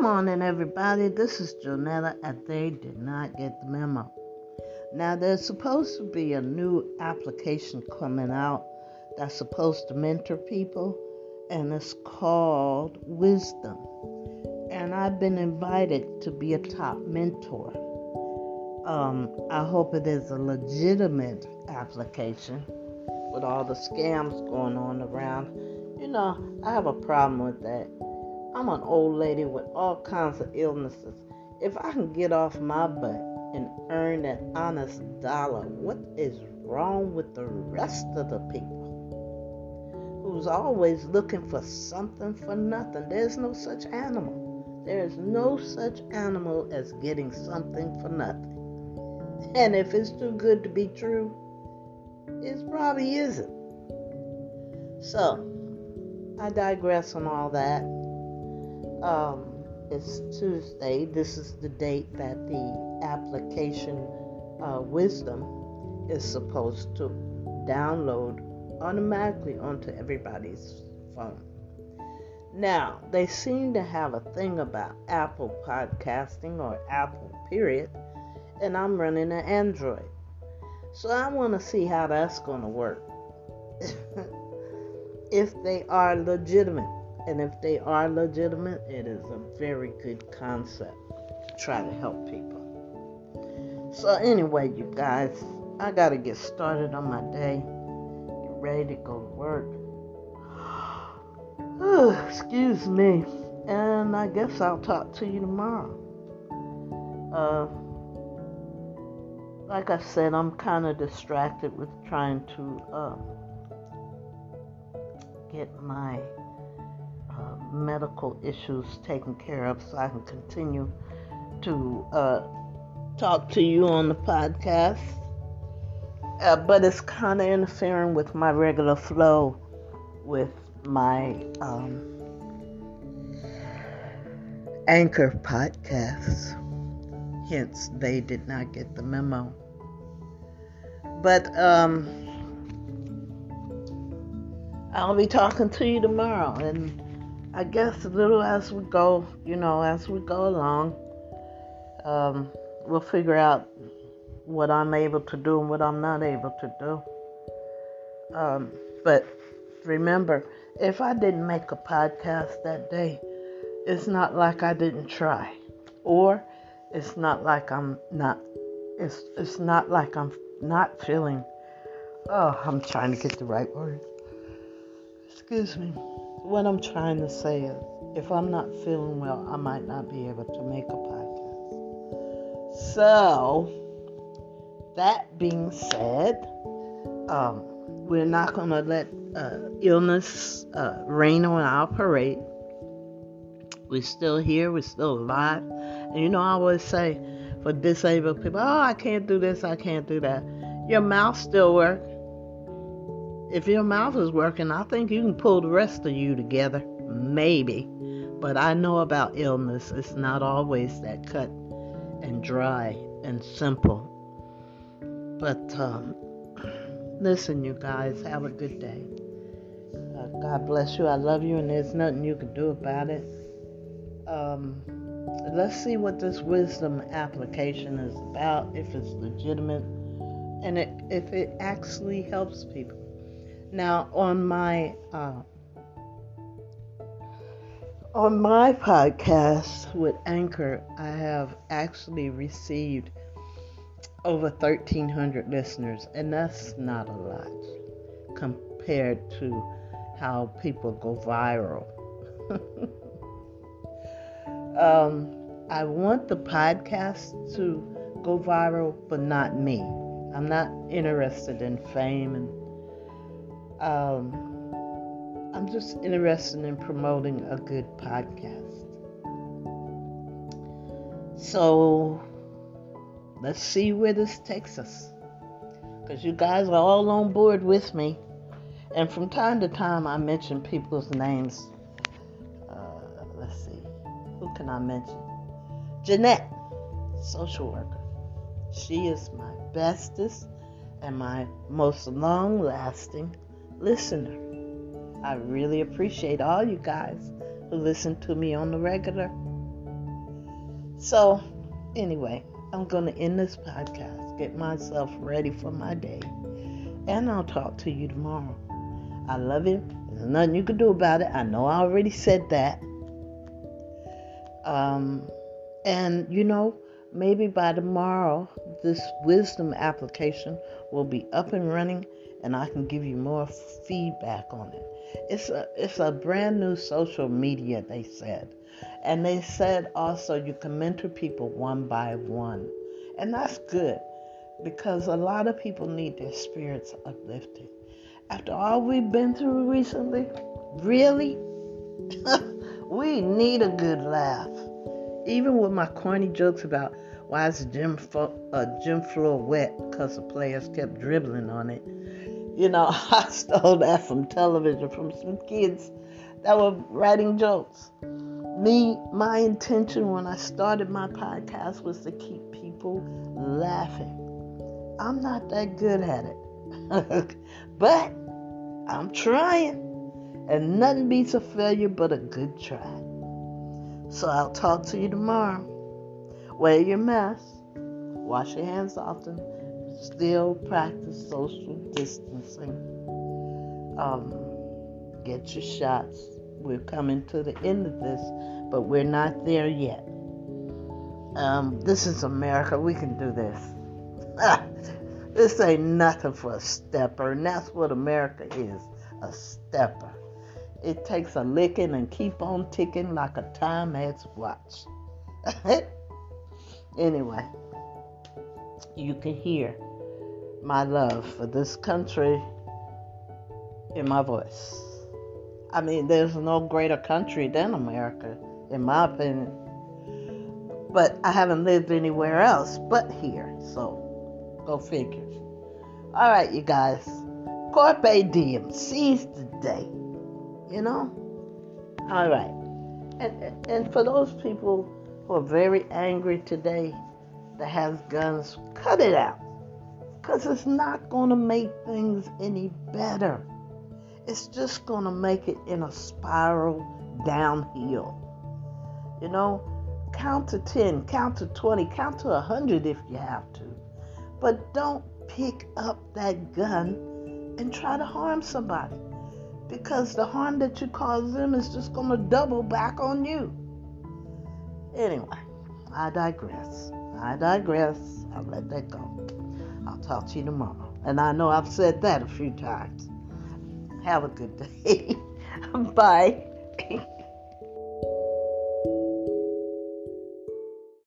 Good morning, everybody. This is Jonetta, and they did not get the memo. Now, there's supposed to be a new application coming out that's supposed to mentor people, and it's called Wisdom. And I've been invited to be a top mentor. Um, I hope it is a legitimate application with all the scams going on around. You know, I have a problem with that I'm an old lady with all kinds of illnesses. If I can get off my butt and earn that honest dollar, what is wrong with the rest of the people who's always looking for something for nothing? There's no such animal. There is no such animal as getting something for nothing. And if it's too good to be true, it probably isn't. So, I digress on all that um, it's Tuesday. This is the date that the application uh, Wisdom is supposed to download automatically onto everybody's phone. Now, they seem to have a thing about Apple podcasting or Apple, period, and I'm running an Android. So I want to see how that's going to work. if they are legitimate. And if they are legitimate, it is a very good concept to try to help people. So, anyway, you guys, I got to get started on my day, get ready to go to work. excuse me. And I guess I'll talk to you tomorrow. Uh, like I said, I'm kind of distracted with trying to uh, get my medical issues taken care of so I can continue to uh, talk to you on the podcast. Uh, but it's kind of interfering with my regular flow with my um, anchor podcasts. Hence, they did not get the memo. But um, I'll be talking to you tomorrow and I guess a little as we go, you know, as we go along, um, we'll figure out what I'm able to do and what I'm not able to do. Um, but remember, if I didn't make a podcast that day, it's not like I didn't try, or it's not like I'm not. It's it's not like I'm not feeling. Oh, I'm trying to get the right word. Excuse me what I'm trying to say is if I'm not feeling well, I might not be able to make a podcast. So, that being said, um, we're not going to let uh, illness uh, rain on our parade. We're still here, we're still alive. And you know, I always say for disabled people, oh, I can't do this, I can't do that. Your mouth still works if your mouth is working, I think you can pull the rest of you together. Maybe. But I know about illness. It's not always that cut and dry and simple. But um, listen, you guys, have a good day. Uh, God bless you. I love you, and there's nothing you can do about it. Um, let's see what this wisdom application is about, if it's legitimate, and it, if it actually helps people. Now, on my uh, on my podcast with Anchor, I have actually received over 1,300 listeners, and that's not a lot compared to how people go viral. um, I want the podcast to go viral, but not me. I'm not interested in fame and um, I'm just interested in promoting a good podcast. So let's see where this takes us. Because you guys are all on board with me. And from time to time, I mention people's names. Uh, let's see. Who can I mention? Jeanette, social worker. She is my bestest and my most long lasting listener. I really appreciate all you guys who listen to me on the regular. So, anyway, I'm going to end this podcast, get myself ready for my day, and I'll talk to you tomorrow. I love you. There's nothing you can do about it. I know I already said that. Um, and you know, maybe by tomorrow, this wisdom application will be up and running, and I can give you more feedback on it. It's a it's a brand new social media. They said, and they said also you can mentor people one by one, and that's good because a lot of people need their spirits uplifted. After all we've been through recently, really, we need a good laugh even with my corny jokes about why is the gym, fo- uh, gym floor wet because the players kept dribbling on it. You know, I stole that from television from some kids that were writing jokes. Me, my intention when I started my podcast was to keep people laughing. I'm not that good at it, but I'm trying. And nothing beats a failure but a good try. So I'll talk to you tomorrow. Wear your mask, wash your hands often, still practice social distancing. Um, get your shots. We're coming to the end of this, but we're not there yet. Um, this is America. We can do this. this ain't nothing for a stepper, and that's what America is a stepper. It takes a licking and keep on ticking like a Timex watch. anyway, you can hear my love for this country in my voice. I mean, there's no greater country than America, in my opinion. But I haven't lived anywhere else but here, so go figure. All right, you guys. Carpe diem. Seize the day. You know? All right. And, and for those people who are very angry today that has guns, cut it out. Because it's not going to make things any better. It's just going to make it in a spiral downhill. You know, count to 10, count to 20, count to 100 if you have to. But don't pick up that gun and try to harm somebody because the harm that you cause them is just going to double back on you. Anyway, I digress. I digress. I'll let that go. Talk to you tomorrow. And I know I've said that a few times. Have a good day. Bye.